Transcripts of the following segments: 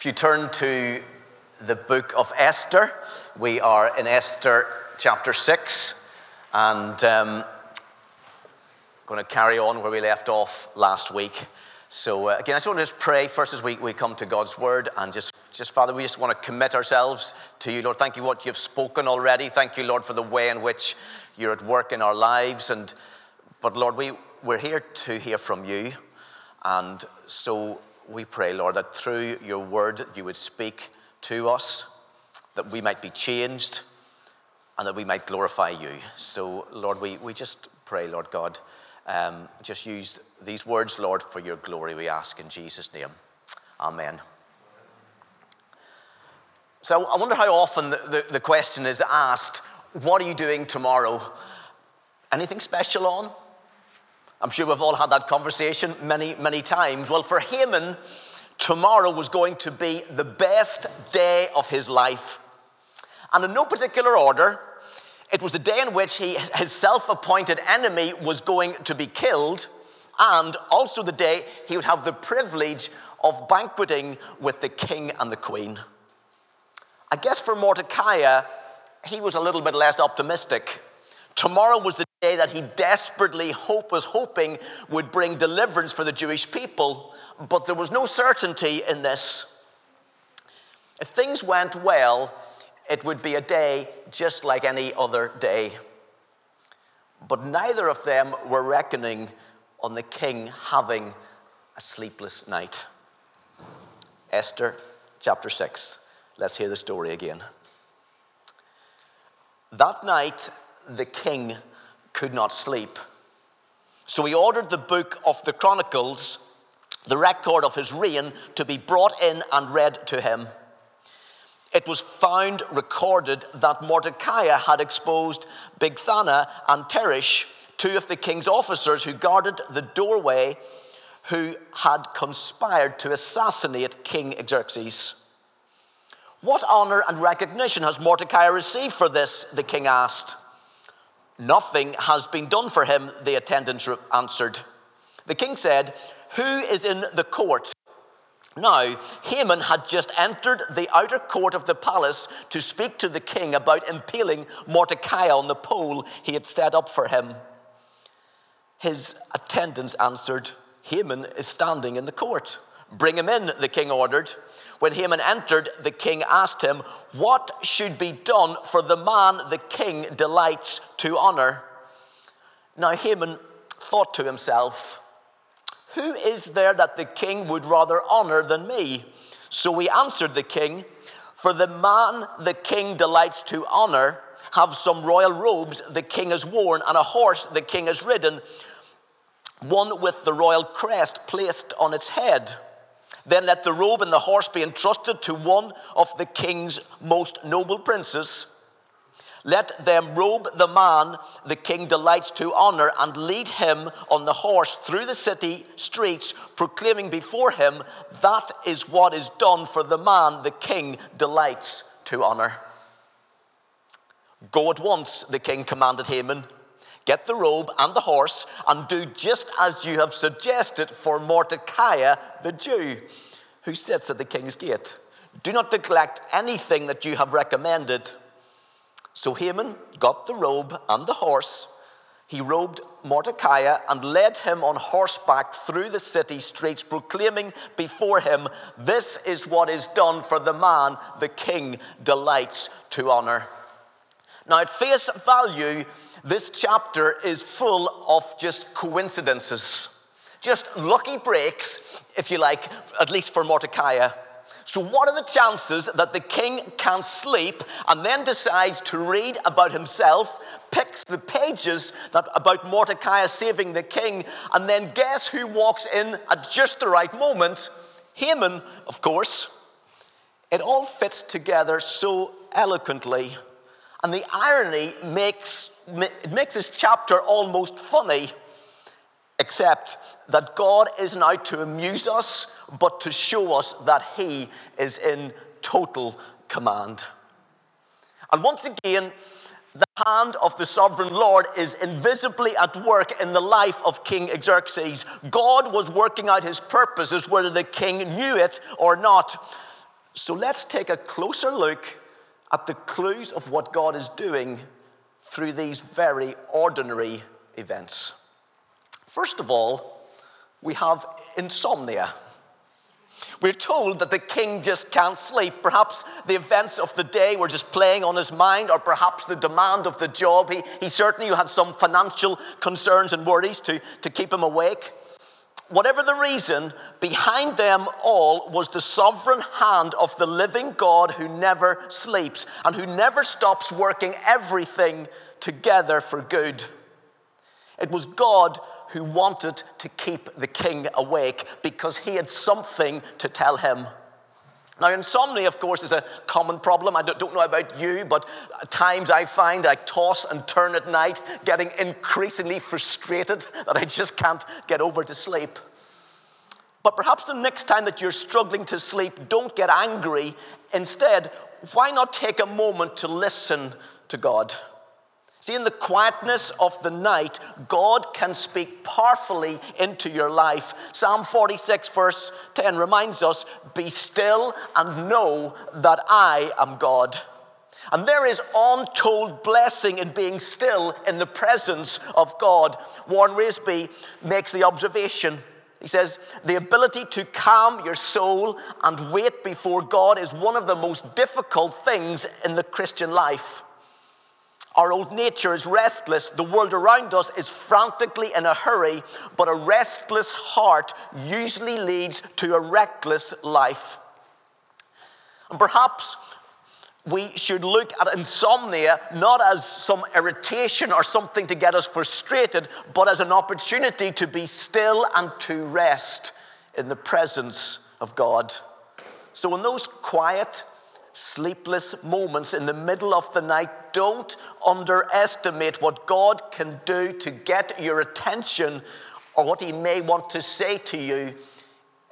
If you turn to the book of Esther, we are in Esther chapter 6, and um, going to carry on where we left off last week. So, uh, again, I just want to just pray first as we, we come to God's word and just, just, Father, we just want to commit ourselves to you, Lord. Thank you what you've spoken already. Thank you, Lord, for the way in which you're at work in our lives. And, but, Lord, we, we're here to hear from you. And so we pray, Lord, that through your word you would speak to us, that we might be changed, and that we might glorify you. So, Lord, we, we just pray, Lord God, um, just use these words, Lord, for your glory, we ask in Jesus' name. Amen. So, I wonder how often the, the, the question is asked, What are you doing tomorrow? Anything special on? I'm sure we've all had that conversation many, many times. Well, for Haman, tomorrow was going to be the best day of his life. And in no particular order, it was the day in which he, his self appointed enemy was going to be killed, and also the day he would have the privilege of banqueting with the king and the queen. I guess for Mordecai, he was a little bit less optimistic. Tomorrow was the day that he desperately hope, was hoping would bring deliverance for the Jewish people, but there was no certainty in this. If things went well, it would be a day just like any other day. But neither of them were reckoning on the king having a sleepless night. Esther chapter 6. Let's hear the story again. That night, the king could not sleep. So he ordered the book of the Chronicles, the record of his reign, to be brought in and read to him. It was found recorded that Mordecai had exposed Bigthana and Teresh, two of the king's officers who guarded the doorway, who had conspired to assassinate King Xerxes. What honor and recognition has Mordecai received for this? The king asked. Nothing has been done for him, the attendants answered. The king said, Who is in the court? Now, Haman had just entered the outer court of the palace to speak to the king about impaling Mordecai on the pole he had set up for him. His attendants answered, Haman is standing in the court. Bring him in, the king ordered. When Haman entered, the king asked him, What should be done for the man the king delights to honor? Now Haman thought to himself, Who is there that the king would rather honor than me? So he answered the king, For the man the king delights to honor, have some royal robes the king has worn, and a horse the king has ridden, one with the royal crest placed on its head. Then let the robe and the horse be entrusted to one of the king's most noble princes. Let them robe the man the king delights to honor and lead him on the horse through the city streets, proclaiming before him, That is what is done for the man the king delights to honor. Go at once, the king commanded Haman. Get the robe and the horse, and do just as you have suggested for Mordecai the Jew, who sits at the king's gate. Do not neglect anything that you have recommended. So Haman got the robe and the horse. He robed Mordecai and led him on horseback through the city streets, proclaiming before him, This is what is done for the man the king delights to honor. Now, at face value, this chapter is full of just coincidences, just lucky breaks, if you like, at least for Mordecai. So, what are the chances that the king can sleep and then decides to read about himself, picks the pages that, about Mordecai saving the king, and then guess who walks in at just the right moment? Haman, of course. It all fits together so eloquently. And the irony makes, it makes this chapter almost funny, except that God isn't out to amuse us, but to show us that He is in total command. And once again, the hand of the sovereign Lord is invisibly at work in the life of King Xerxes. God was working out his purposes, whether the king knew it or not. So let's take a closer look at the clues of what God is doing through these very ordinary events. First of all, we have insomnia. We're told that the king just can't sleep. Perhaps the events of the day were just playing on his mind, or perhaps the demand of the job. He, he certainly had some financial concerns and worries to, to keep him awake. Whatever the reason, behind them all was the sovereign hand of the living God who never sleeps and who never stops working everything together for good. It was God who wanted to keep the king awake because he had something to tell him. Now, insomnia, of course, is a common problem. I don't know about you, but at times I find I toss and turn at night, getting increasingly frustrated that I just can't get over to sleep. But perhaps the next time that you're struggling to sleep, don't get angry. Instead, why not take a moment to listen to God? See, in the quietness of the night, God can speak powerfully into your life. Psalm 46, verse 10 reminds us Be still and know that I am God. And there is untold blessing in being still in the presence of God. Warren Wiersbe makes the observation. He says, The ability to calm your soul and wait before God is one of the most difficult things in the Christian life. Our old nature is restless. The world around us is frantically in a hurry, but a restless heart usually leads to a reckless life. And perhaps we should look at insomnia not as some irritation or something to get us frustrated, but as an opportunity to be still and to rest in the presence of God. So, in those quiet, sleepless moments in the middle of the night, don't underestimate what God can do to get your attention or what He may want to say to you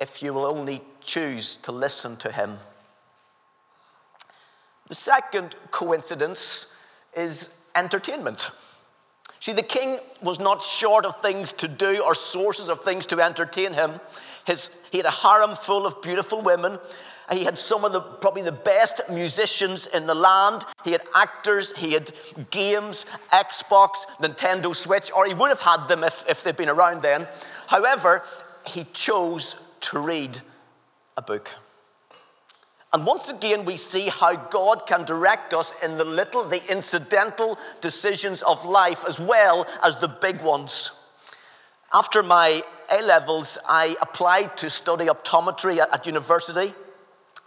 if you will only choose to listen to Him. The second coincidence is entertainment. See, the king was not short of things to do or sources of things to entertain him. His, he had a harem full of beautiful women, he had some of the probably the best musicians in the land. He had actors, he had games, Xbox, Nintendo Switch, or he would have had them if, if they'd been around then. However, he chose to read a book. And once again, we see how God can direct us in the little, the incidental decisions of life as well as the big ones. After my A levels, I applied to study optometry at, at university.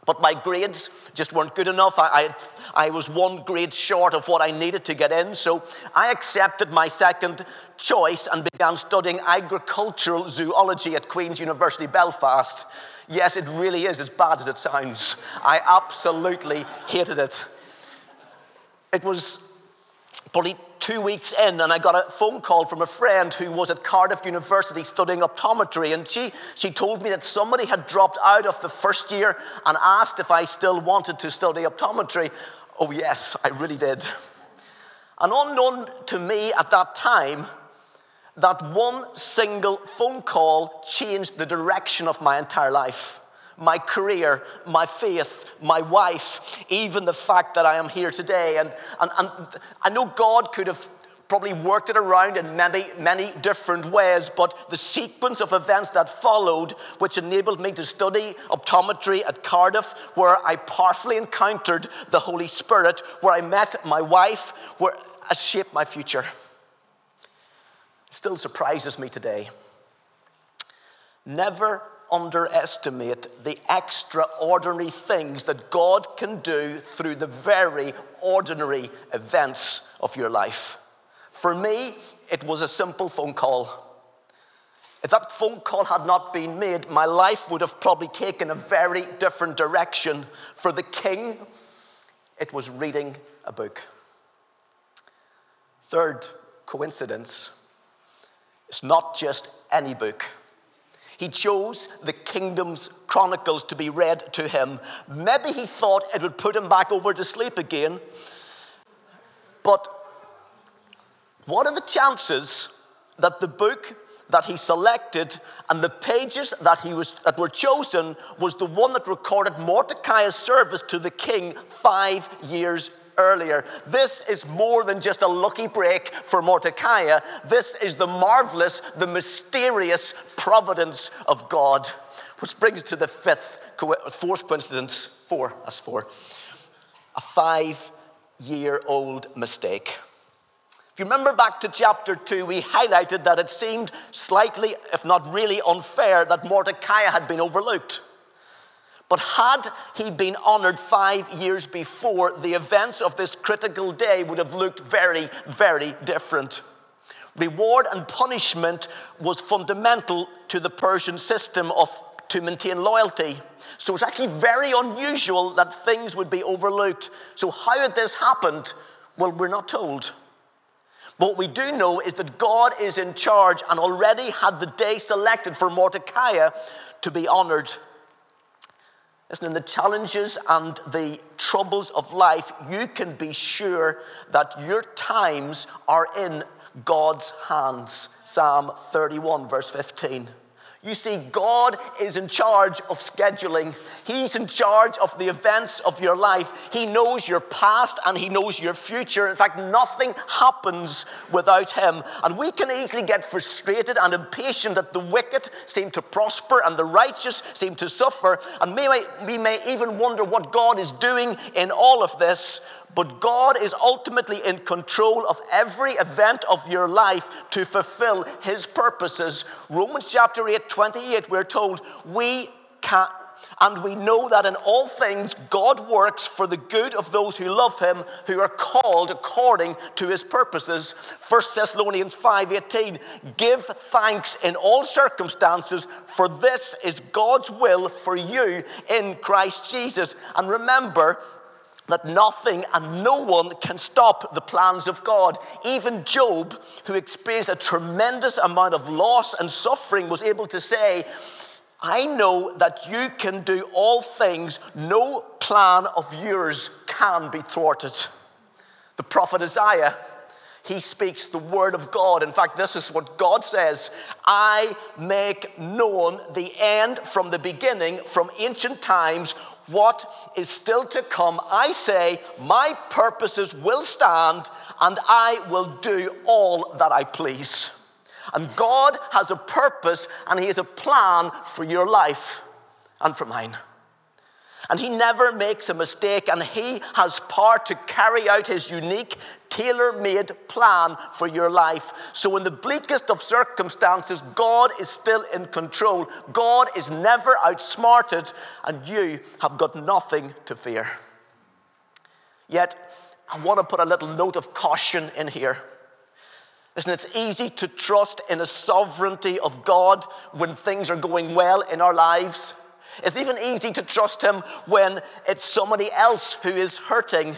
But my grades just weren't good enough. I, I, I, was one grade short of what I needed to get in. So I accepted my second choice and began studying agricultural zoology at Queen's University Belfast. Yes, it really is as bad as it sounds. I absolutely hated it. It was probably two weeks in, and I got a phone call from a friend who was at Cardiff University studying optometry. And she, she told me that somebody had dropped out of the first year and asked if I still wanted to study optometry. Oh, yes, I really did. And unknown to me at that time, that one single phone call changed the direction of my entire life my career, my faith, my wife, even the fact that I am here today. And, and, and I know God could have probably worked it around in many, many different ways, but the sequence of events that followed, which enabled me to study optometry at Cardiff, where I powerfully encountered the Holy Spirit, where I met my wife, where has shaped my future. Still surprises me today. Never underestimate the extraordinary things that God can do through the very ordinary events of your life. For me, it was a simple phone call. If that phone call had not been made, my life would have probably taken a very different direction. For the king, it was reading a book. Third coincidence, it's not just any book. He chose the kingdom's chronicles to be read to him. Maybe he thought it would put him back over to sleep again. But what are the chances that the book that he selected, and the pages that, he was, that were chosen was the one that recorded Mordecai's service to the king five years earlier. This is more than just a lucky break for Mordecai. This is the marvelous, the mysterious providence of God. Which brings to the fifth, fourth coincidence. Four, that's four. A five year old mistake. If you remember back to chapter 2, we highlighted that it seemed slightly, if not really unfair, that Mordecai had been overlooked. But had he been honored five years before, the events of this critical day would have looked very, very different. Reward and punishment was fundamental to the Persian system of to maintain loyalty. So it's actually very unusual that things would be overlooked. So how had this happened? Well, we're not told. What we do know is that God is in charge and already had the day selected for Mordecai to be honored. Listen, in the challenges and the troubles of life, you can be sure that your times are in God's hands. Psalm 31, verse 15. You see, God is in charge of scheduling. He's in charge of the events of your life. He knows your past and He knows your future. In fact, nothing happens without Him. And we can easily get frustrated and impatient that the wicked seem to prosper and the righteous seem to suffer. And we may we may even wonder what God is doing in all of this. But God is ultimately in control of every event of your life to fulfill His purposes. Romans chapter 8, 28, we're told we can and we know that in all things God works for the good of those who love him, who are called according to his purposes. 1 Thessalonians 5:18 Give thanks in all circumstances, for this is God's will for you in Christ Jesus. And remember, that nothing and no one can stop the plans of God. Even Job, who experienced a tremendous amount of loss and suffering, was able to say, I know that you can do all things, no plan of yours can be thwarted. The prophet Isaiah, he speaks the word of God. In fact, this is what God says I make known the end from the beginning, from ancient times, what is still to come, I say, my purposes will stand and I will do all that I please. And God has a purpose and He has a plan for your life and for mine. And he never makes a mistake, and he has power to carry out his unique, tailor made plan for your life. So, in the bleakest of circumstances, God is still in control. God is never outsmarted, and you have got nothing to fear. Yet, I want to put a little note of caution in here. Listen, it's easy to trust in the sovereignty of God when things are going well in our lives. It's even easy to trust Him when it's somebody else who is hurting.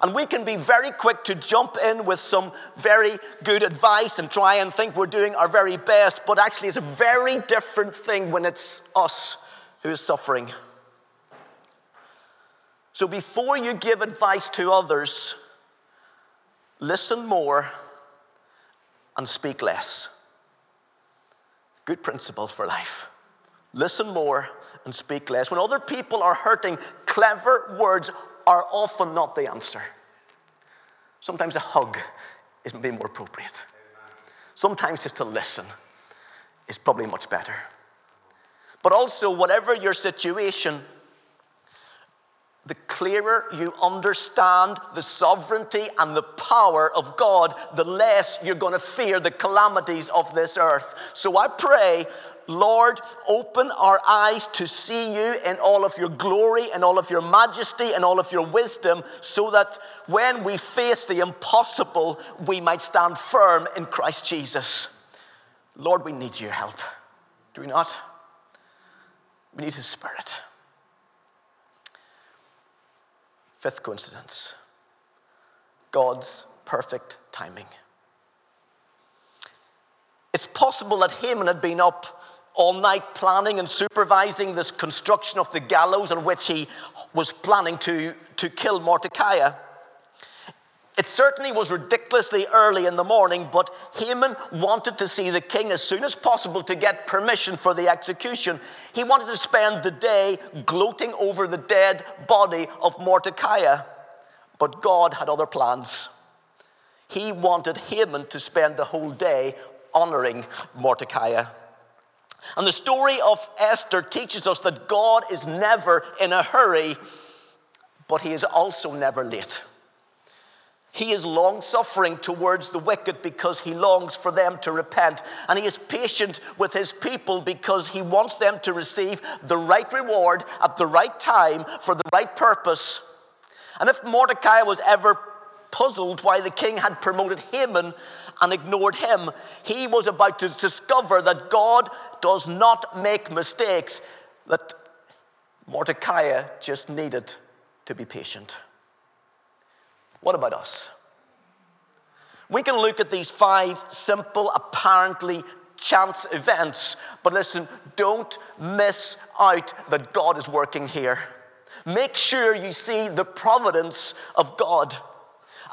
And we can be very quick to jump in with some very good advice and try and think we're doing our very best, but actually, it's a very different thing when it's us who is suffering. So, before you give advice to others, listen more and speak less. Good principle for life. Listen more and speak less. When other people are hurting, clever words are often not the answer. Sometimes a hug is maybe more appropriate. Sometimes just to listen is probably much better. But also, whatever your situation, the clearer you understand the sovereignty and the power of God, the less you're going to fear the calamities of this earth. So I pray Lord, open our eyes to see you in all of your glory and all of your majesty and all of your wisdom, so that when we face the impossible, we might stand firm in Christ Jesus. Lord, we need your help. Do we not? We need His Spirit. Fifth coincidence God's perfect timing. It's possible that Haman had been up all night planning and supervising this construction of the gallows on which he was planning to, to kill Mordecai. It certainly was ridiculously early in the morning, but Haman wanted to see the king as soon as possible to get permission for the execution. He wanted to spend the day gloating over the dead body of Mordecai. But God had other plans. He wanted Haman to spend the whole day honoring Mordecai. And the story of Esther teaches us that God is never in a hurry, but he is also never late. He is long suffering towards the wicked because he longs for them to repent. And he is patient with his people because he wants them to receive the right reward at the right time for the right purpose. And if Mordecai was ever puzzled why the king had promoted Haman and ignored him, he was about to discover that God does not make mistakes, that Mordecai just needed to be patient. What about us? We can look at these five simple, apparently chance events, but listen, don't miss out that God is working here. Make sure you see the providence of God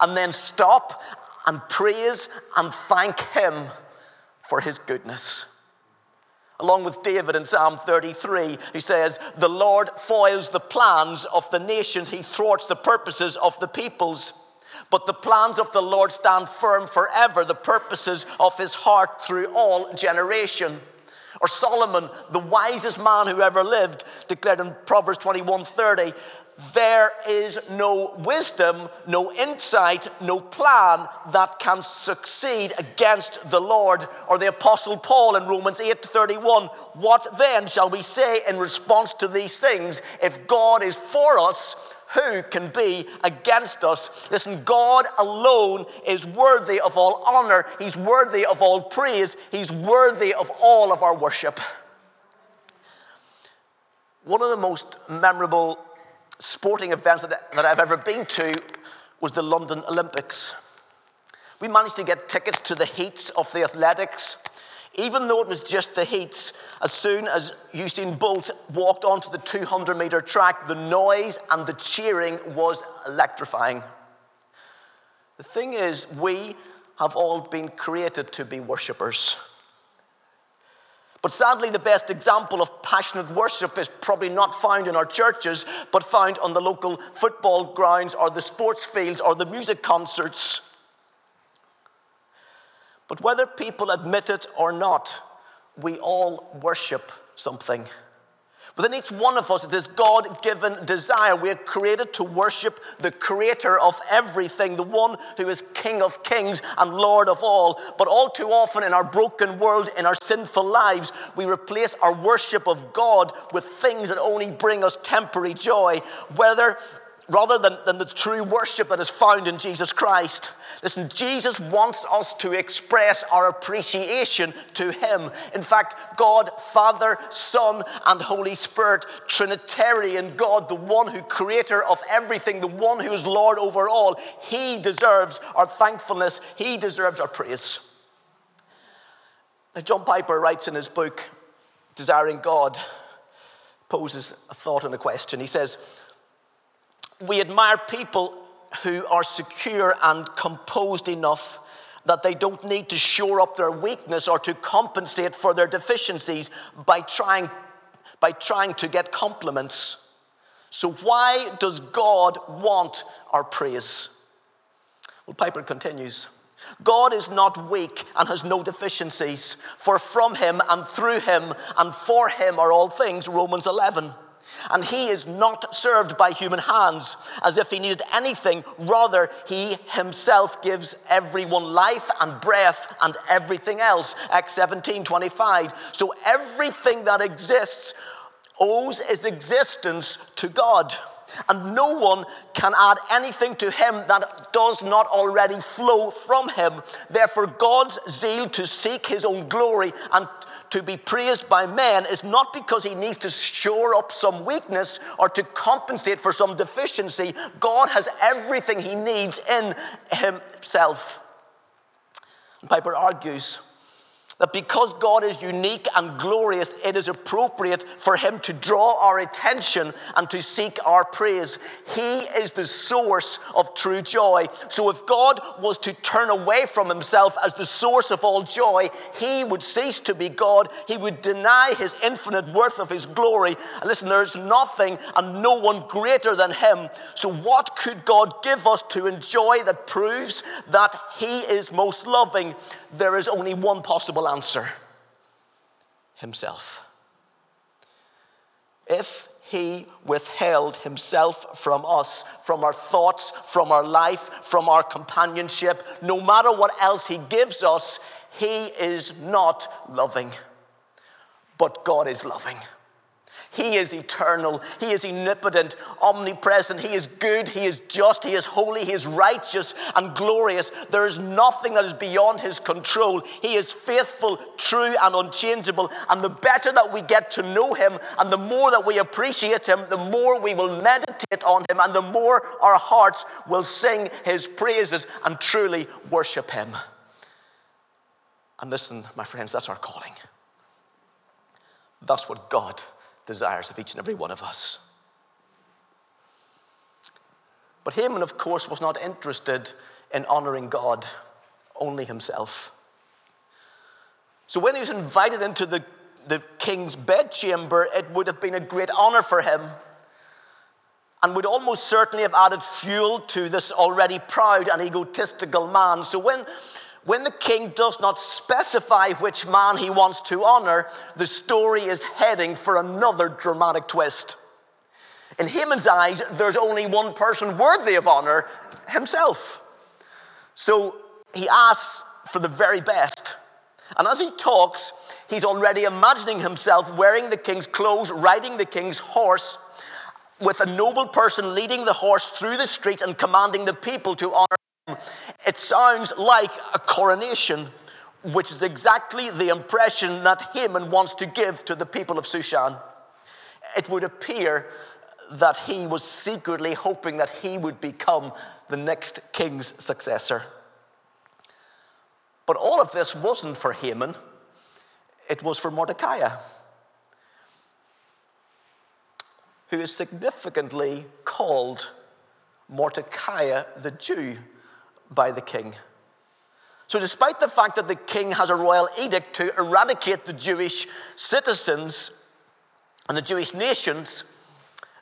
and then stop and praise and thank Him for His goodness. Along with David in Psalm 33, he says, The Lord foils the plans of the nations, He thwarts the purposes of the peoples. But the plans of the Lord stand firm forever, the purposes of His heart through all generation. Or Solomon, the wisest man who ever lived, declared in Proverbs 21 30, there is no wisdom, no insight, no plan that can succeed against the Lord. Or the Apostle Paul in Romans 8 31, what then shall we say in response to these things? If God is for us, who can be against us? Listen, God alone is worthy of all honor, He's worthy of all praise, He's worthy of all of our worship. One of the most memorable sporting events that, that I've ever been to was the London Olympics. We managed to get tickets to the heats of the athletics. Even though it was just the heats, as soon as Usain Bolt walked onto the 200 meter track, the noise and the cheering was electrifying. The thing is, we have all been created to be worshippers. But sadly, the best example of passionate worship is probably not found in our churches, but found on the local football grounds or the sports fields or the music concerts. But whether people admit it or not, we all worship something. Within each one of us, this God given desire. We are created to worship the creator of everything, the one who is King of kings and Lord of all. But all too often in our broken world, in our sinful lives, we replace our worship of God with things that only bring us temporary joy, whether rather than, than the true worship that is found in Jesus Christ. Listen, Jesus wants us to express our appreciation to Him. In fact, God, Father, Son, and Holy Spirit, Trinitarian God, the one who creator of everything, the one who is Lord over all, He deserves our thankfulness. He deserves our praise. Now, John Piper writes in his book, Desiring God, poses a thought and a question. He says, We admire people who are secure and composed enough that they don't need to shore up their weakness or to compensate for their deficiencies by trying, by trying to get compliments. So, why does God want our praise? Well, Piper continues God is not weak and has no deficiencies, for from him and through him and for him are all things, Romans 11. And he is not served by human hands as if he needed anything. Rather, he himself gives everyone life and breath and everything else. Acts 17 25. So everything that exists owes its existence to God. And no one can add anything to him that does not already flow from him. Therefore, God's zeal to seek his own glory and to be praised by men is not because he needs to shore up some weakness or to compensate for some deficiency. God has everything he needs in himself. Piper argues that because God is unique and glorious, it is appropriate for Him to draw our attention and to seek our praise. He is the source of true joy. So if God was to turn away from Himself as the source of all joy, He would cease to be God. He would deny His infinite worth of His glory. And listen, there's nothing and no one greater than Him. So what could God give us to enjoy that proves that He is most loving? There is only one possible answer Himself. If He withheld Himself from us, from our thoughts, from our life, from our companionship, no matter what else He gives us, He is not loving. But God is loving. He is eternal. He is omnipotent, omnipresent. He is good. He is just. He is holy. He is righteous and glorious. There is nothing that is beyond His control. He is faithful, true, and unchangeable. And the better that we get to know Him and the more that we appreciate Him, the more we will meditate on Him and the more our hearts will sing His praises and truly worship Him. And listen, my friends, that's our calling. That's what God desires of each and every one of us. But Haman, of course, was not interested in honoring God, only himself. So when he was invited into the, the king's bedchamber, it would have been a great honor for him and would almost certainly have added fuel to this already proud and egotistical man. So when when the king does not specify which man he wants to honor, the story is heading for another dramatic twist. In Haman's eyes, there's only one person worthy of honor himself. So he asks for the very best. And as he talks, he's already imagining himself wearing the king's clothes, riding the king's horse, with a noble person leading the horse through the streets and commanding the people to honor it sounds like a coronation, which is exactly the impression that Haman wants to give to the people of Shushan. It would appear that he was secretly hoping that he would become the next king's successor. But all of this wasn't for Haman, it was for Mordecai, who is significantly called Mordecai the Jew by the king. So, despite the fact that the king has a royal edict to eradicate the Jewish citizens and the Jewish nations,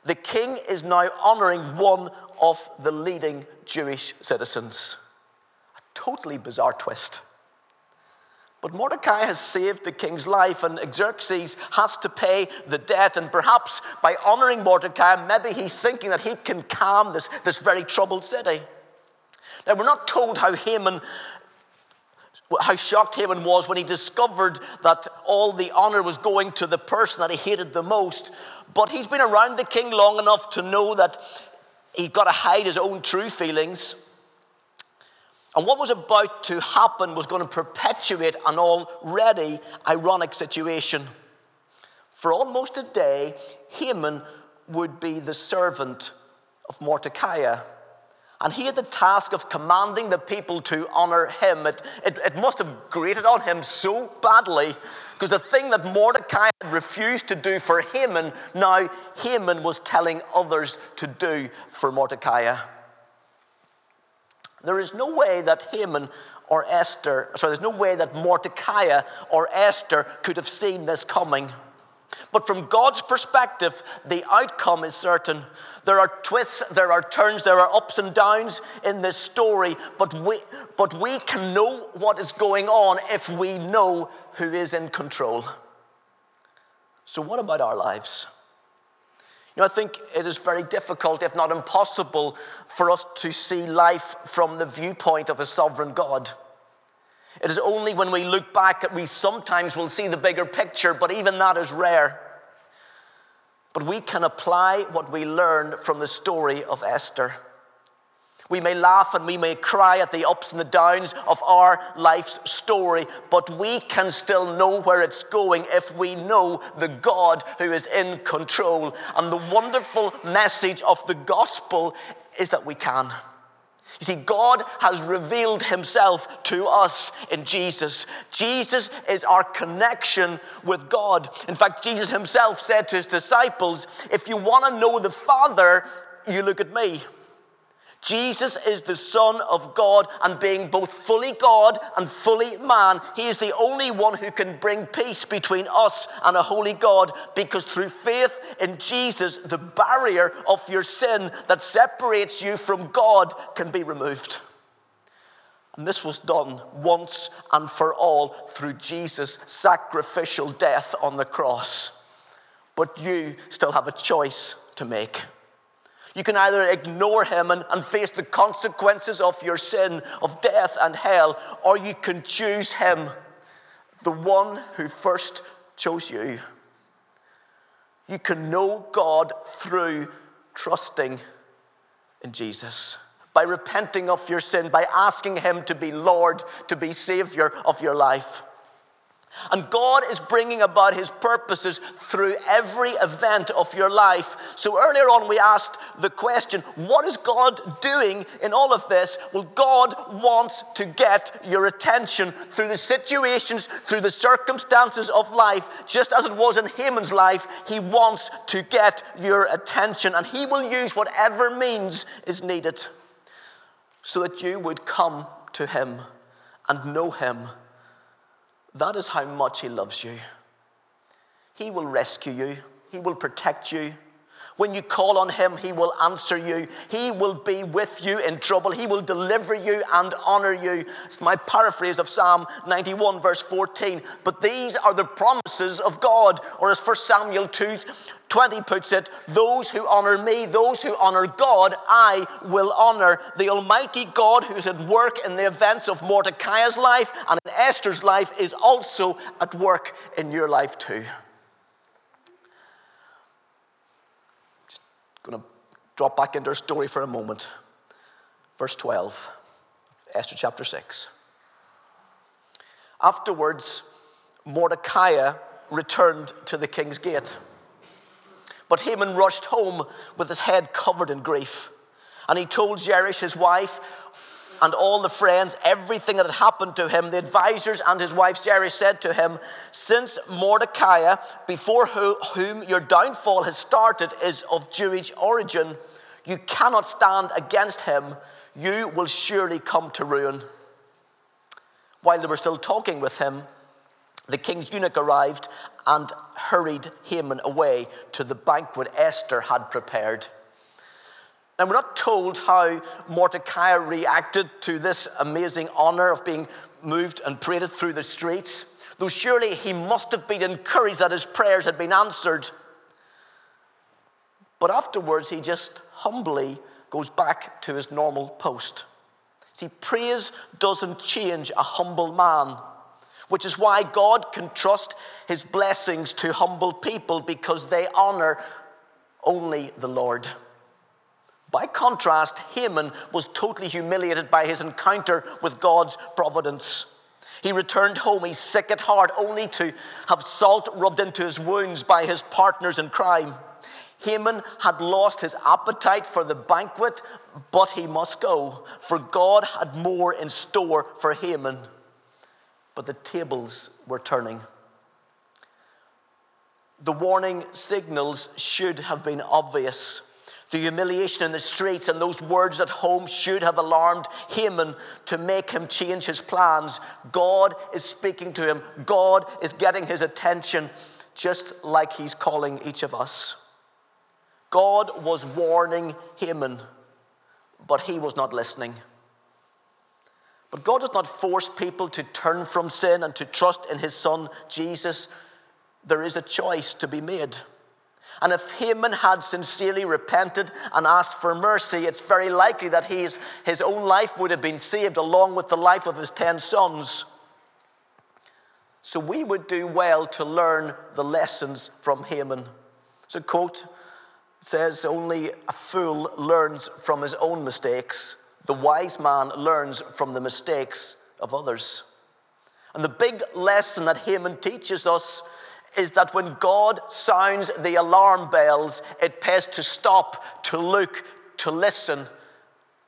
the king is now honoring one of the leading Jewish citizens. A totally bizarre twist. But Mordecai has saved the king's life, and Xerxes has to pay the debt. And perhaps by honoring Mordecai, maybe he's thinking that he can calm this, this very troubled city. Now, we're not told how Haman, how shocked Haman was when he discovered that all the honor was going to the person that he hated the most. But he's been around the king long enough to know that he's got to hide his own true feelings. And what was about to happen was going to perpetuate an already ironic situation. For almost a day, Haman would be the servant of Mordecai. And he had the task of commanding the people to honor him. It, it, it must have grated on him so badly because the thing that Mordecai had refused to do for Haman, now Haman was telling others to do for Mordecai. There is no way that Haman or Esther, sorry, there's no way that Mordecai or Esther could have seen this coming. But from God's perspective, the outcome is certain. There are twists, there are turns, there are ups and downs in this story, but we, but we can know what is going on if we know who is in control. So, what about our lives? You know, I think it is very difficult, if not impossible, for us to see life from the viewpoint of a sovereign God. It is only when we look back that we sometimes will see the bigger picture, but even that is rare. But we can apply what we learn from the story of Esther. We may laugh and we may cry at the ups and the downs of our life's story, but we can still know where it's going if we know the God who is in control. And the wonderful message of the gospel is that we can. You see, God has revealed himself to us in Jesus. Jesus is our connection with God. In fact, Jesus himself said to his disciples, If you want to know the Father, you look at me. Jesus is the Son of God, and being both fully God and fully man, he is the only one who can bring peace between us and a holy God because through faith in Jesus, the barrier of your sin that separates you from God can be removed. And this was done once and for all through Jesus' sacrificial death on the cross. But you still have a choice to make. You can either ignore him and, and face the consequences of your sin, of death and hell, or you can choose him, the one who first chose you. You can know God through trusting in Jesus. By repenting of your sin, by asking Him to be Lord, to be Savior of your life. And God is bringing about His purposes through every event of your life. So earlier on, we asked the question what is God doing in all of this? Well, God wants to get your attention through the situations, through the circumstances of life, just as it was in Haman's life. He wants to get your attention, and He will use whatever means is needed so that you would come to Him and know Him that is how much He loves you. He will rescue you, He will protect you. When you call on Him, He will answer you. He will be with you in trouble. He will deliver you and honor you. It's my paraphrase of Psalm 91, verse 14. But these are the promises of God, or as 1 Samuel 2 20 puts it, those who honor me, those who honor God, I will honor. The Almighty God who's at work in the events of Mordecai's life and in Esther's life is also at work in your life too. Just going to drop back into our story for a moment. Verse 12, Esther chapter 6. Afterwards, Mordecai returned to the king's gate. But Haman rushed home with his head covered in grief. And he told Zeresh, his wife, and all the friends everything that had happened to him. The advisors and his wife Zeresh said to him, Since Mordecai, before whom your downfall has started, is of Jewish origin, you cannot stand against him. You will surely come to ruin. While they were still talking with him, the king's eunuch arrived and hurried Haman away to the banquet Esther had prepared. Now, we're not told how Mordecai reacted to this amazing honor of being moved and paraded through the streets, though surely he must have been encouraged that his prayers had been answered. But afterwards, he just humbly goes back to his normal post. See, praise doesn't change a humble man which is why God can trust his blessings to humble people because they honor only the Lord. By contrast, Haman was totally humiliated by his encounter with God's providence. He returned home, he's sick at heart, only to have salt rubbed into his wounds by his partners in crime. Haman had lost his appetite for the banquet, but he must go, for God had more in store for Haman but the tables were turning. The warning signals should have been obvious. The humiliation in the streets and those words at home should have alarmed Haman to make him change his plans. God is speaking to him, God is getting his attention, just like he's calling each of us. God was warning Haman, but he was not listening. But God does not force people to turn from sin and to trust in his son Jesus. There is a choice to be made. And if Haman had sincerely repented and asked for mercy, it's very likely that his, his own life would have been saved along with the life of his ten sons. So we would do well to learn the lessons from Haman. It's a quote. It says, Only a fool learns from his own mistakes. The wise man learns from the mistakes of others. And the big lesson that Haman teaches us is that when God sounds the alarm bells, it pays to stop, to look, to listen,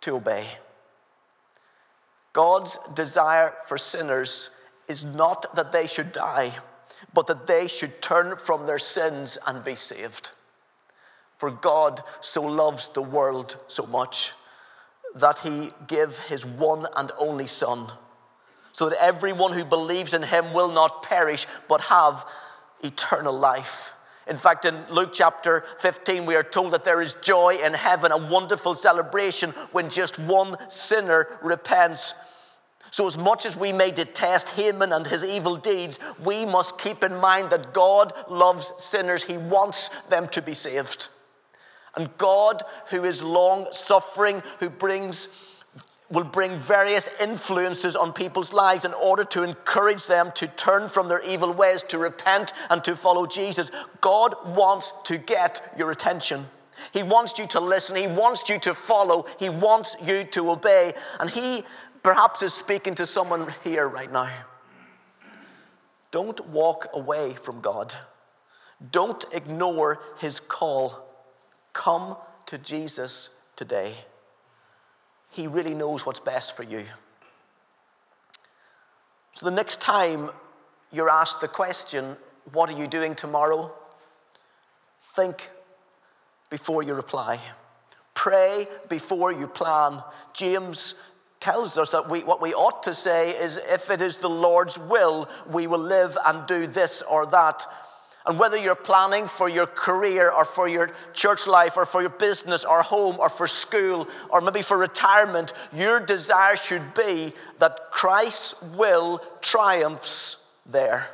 to obey. God's desire for sinners is not that they should die, but that they should turn from their sins and be saved. For God so loves the world so much that he gave his one and only Son, so that everyone who believes in him will not perish but have eternal life. In fact, in Luke chapter 15, we are told that there is joy in heaven, a wonderful celebration when just one sinner repents. So, as much as we may detest Haman and his evil deeds, we must keep in mind that God loves sinners. He wants them to be saved. And God, who is long suffering, who brings will bring various influences on people's lives in order to encourage them to turn from their evil ways, to repent, and to follow Jesus. God wants to get your attention. He wants you to listen. He wants you to follow. He wants you to obey. And He perhaps is speaking to someone here right now. Don't walk away from God. Don't ignore His call. Come to Jesus today. He really knows what's best for you. So the next time you're asked the question, What are you doing tomorrow? Think before you reply. Pray before you plan. James tells us that we, what we ought to say is, If it is the Lord's will, we will live and do this or that. And whether you're planning for your career or for your church life or for your business or home or for school or maybe for retirement, your desire should be that Christ's will triumphs there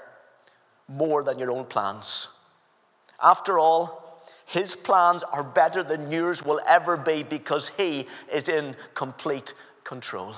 more than your own plans. After all, his plans are better than yours will ever be because he is in complete control.